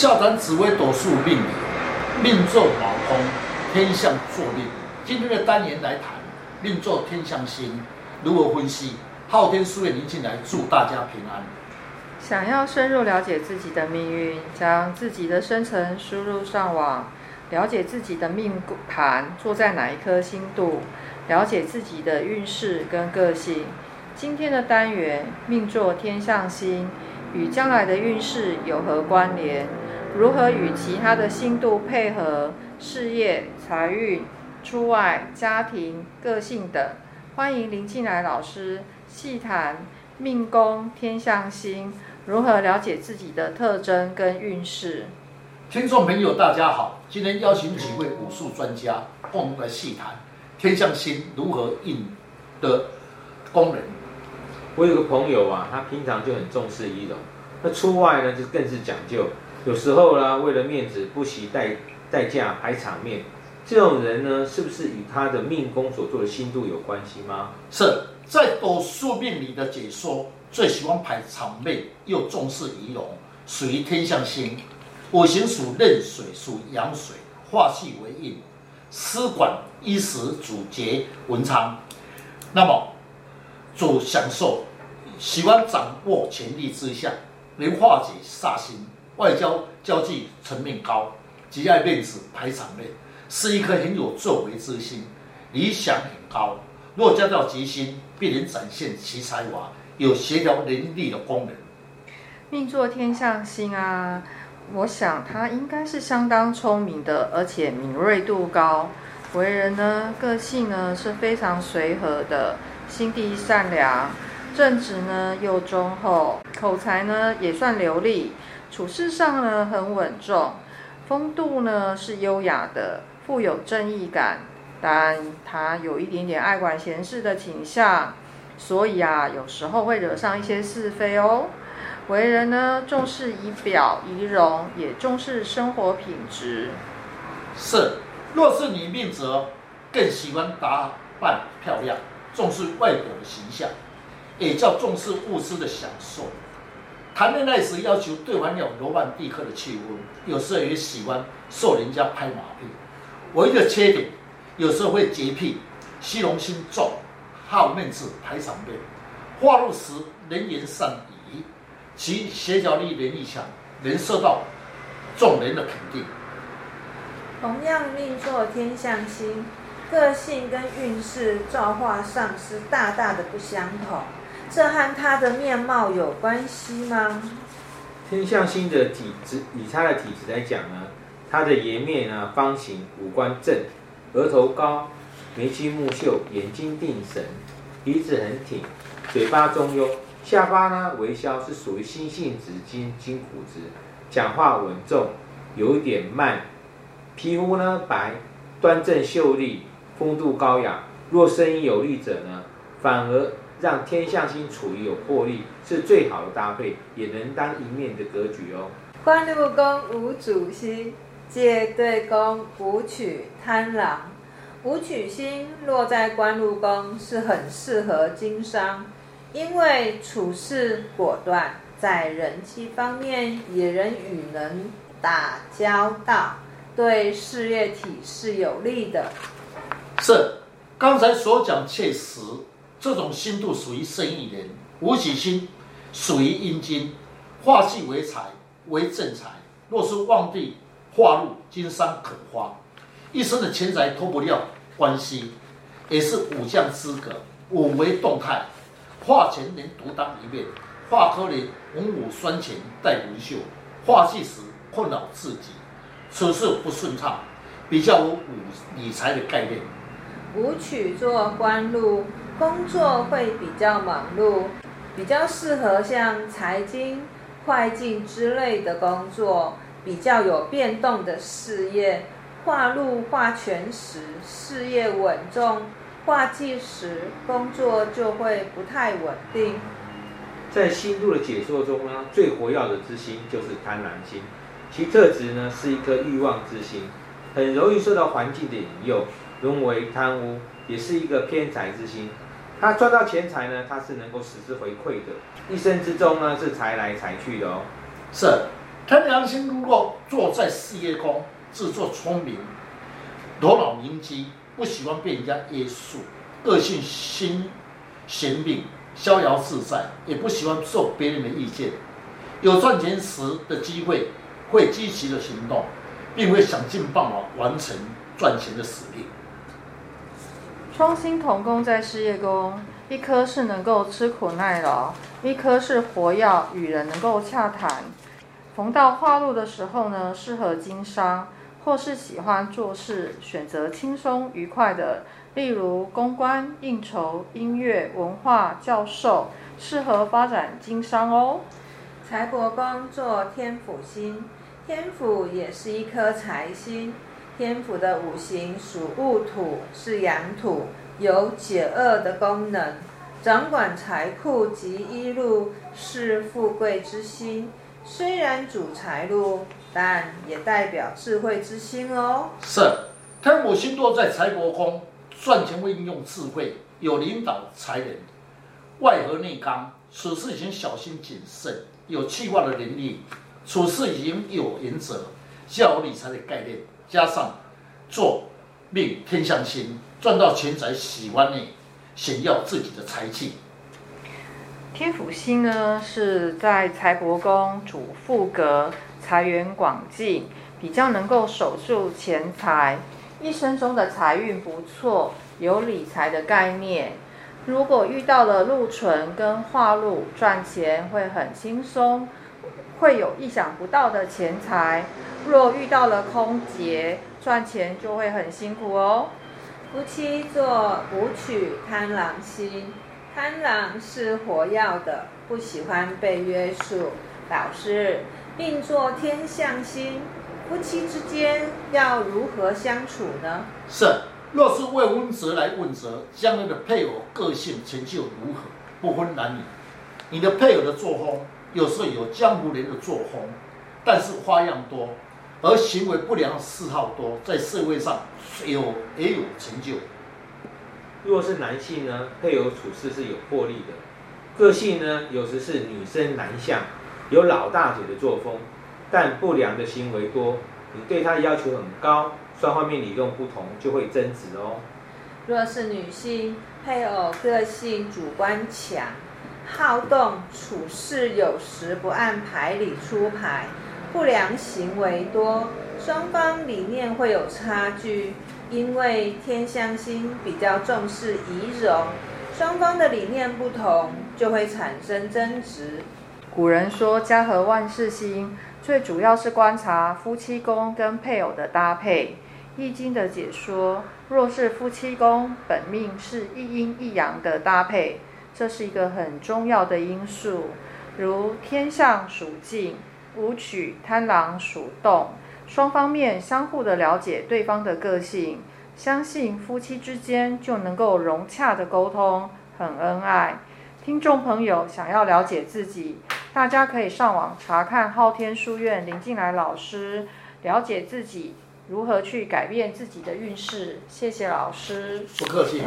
下谈紫微斗数命理，命坐卯宫，天象坐令。今天的单元来谈命坐天象星如何分析。昊天书院林进来祝大家平安。想要深入了解自己的命运，将自己的生辰输入上网，了解自己的命盘坐在哪一颗星度，了解自己的运势跟个性。今天的单元命坐天象星与将来的运势有何关联？如何与其他的星度配合？事业、财运、出外、家庭、个性等。欢迎林进来老师细谈命宫天象星。如何了解自己的特征跟运势？听众朋友，大家好，今天邀请几位武术专家共同来细谈天象星如何应的功能。我有个朋友啊，他平常就很重视仪容，那出外呢就更是讲究，有时候呢为了面子不惜代代价排场面。这种人呢，是不是与他的命宫所做的星度有关系吗？是在斗数命理的解说。最喜欢排场面，又重视仪容，属于天相星。五行属壬水，属阳水，化气为印，司管衣食主节文昌。那么主享受，喜欢掌握权力之下，能化解煞星，外交交际层面高，极爱面子排场面，是一颗很有作为之心，理想很高。若加到吉星，必能展现其才华。有协调能力的功能。命座天象星啊，我想他应该是相当聪明的，而且敏锐度高。为人呢，个性呢是非常随和的，心地善良，正直呢又忠厚，口才呢也算流利，处事上呢很稳重，风度呢是优雅的，富有正义感，但他有一点点爱管闲事的倾向。所以啊，有时候会惹上一些是非哦。为人呢，重视仪表仪容，也重视生活品质。是，若是女命者，更喜欢打扮漂亮，重视外表的形象，也较重视物质的享受。谈恋爱时要求对方有罗曼蒂克的气氛，有时候也喜欢受人家拍马屁。唯一个缺点，有时候会洁癖，虚荣心重。好面子排场面，化禄时能言善仪，其协调力能力强，能受到众人的肯定。同样命坐天相星，个性跟运势造化上是大大的不相同，这和他的面貌有关系吗？天相星的体质，以他的体质来讲呢，他的颜面呢方形，五官正，额头高。眉清目秀，眼睛定神，鼻子很挺，嘴巴中庸，下巴呢微削，是属于心性子、金金虎子，讲话稳重，有一点慢，皮肤呢白，端正秀丽，风度高雅。若声音有力者呢，反而让天象星处于有魄力，是最好的搭配，也能当一面的格局哦。官禄宫无主星，借对宫武曲贪狼。武曲星落在官禄宫是很适合经商，因为处事果断，在人际方面也人与人打交道，对事业体是有利的。是，刚才所讲确实，这种心度属于生意人。武曲星属于阴金，化气为财，为正财。若是旺地化禄，金山可花。一生的钱财脱不掉关系，也是武将资格。武为动态，化钱能独当一面，化科能文武双全带文秀，化气时困扰自己，处事不顺畅，比较无武理财的概念。武曲做官禄，工作会比较忙碌，比较适合像财经、会计之类的工作，比较有变动的事业。化禄化权时，事业稳重；化忌时，工作就会不太稳定。在星度的解说中呢，最活跃的之星就是贪婪星，其特质呢是一颗欲望之星，很容易受到环境的引诱，沦为贪污，也是一个偏财之星。他赚到钱财呢，他是能够实质回馈的，一生之中呢是财来财去的哦。是贪狼星如果坐在事业宫，自作聪明，头脑明机，不喜欢被人家约束，个性心闲病，逍遥自在，也不喜欢受别人的意见。有赚钱时的机会，会积极的行动，并会想尽办法完成赚钱的使命。双星同宫在事业宫，一颗是能够吃苦耐劳，一颗是活跃，与人能够洽谈。逢到化禄的时候呢，适合经商，或是喜欢做事，选择轻松愉快的，例如公关、应酬、音乐、文化、教授，适合发展经商哦。财帛宫坐天府星，天府也是一颗财星。天府的五行属戊土，是阳土，有解厄的功能，掌管财库及衣禄，是富贵之星。虽然主财路，但也代表智慧之星哦。是，天府星落在财帛宫，赚钱会运用智慧，有领导才能，外和内刚，处事请小心谨慎，有计划的能力，处事已经有原则，较有理财的概念。加上做命天相星，赚到钱财喜欢你，炫耀自己的财气。天府星呢是在财帛宫主富格，财源广进，比较能够守住钱财，一生中的财运不错，有理财的概念。如果遇到了禄存跟化禄，赚钱会很轻松，会有意想不到的钱财。若遇到了空劫，赚钱就会很辛苦哦。夫妻做舞曲贪狼星，贪狼是活跃的，不喜欢被约束。老师，并坐天象星，夫妻之间要如何相处呢？是，若是为问责来问责，将来的配偶个性成就如何，不分男女。你的配偶的作风，有时候有江湖人的作风，但是花样多。而行为不良嗜好多，在社会上有也有成就。若是男性呢，配偶处事是有魄力的，个性呢有时是女生男相，有老大姐的作风，但不良的行为多，你对他的要求很高，双方面理论不同就会争执哦。若是女性，配偶个性主观强，好动，处事有时不按牌理出牌。不良行为多，双方理念会有差距，因为天相星比较重视仪容，双方的理念不同，就会产生争执。古人说家和万事兴，最主要是观察夫妻宫跟配偶的搭配。易经的解说，若是夫妻宫本命是一阴一阳的搭配，这是一个很重要的因素，如天相属静。舞曲贪狼属动，双方面相互的了解对方的个性，相信夫妻之间就能够融洽的沟通，很恩爱。听众朋友想要了解自己，大家可以上网查看昊天书院林进来老师，了解自己如何去改变自己的运势。谢谢老师，不客气。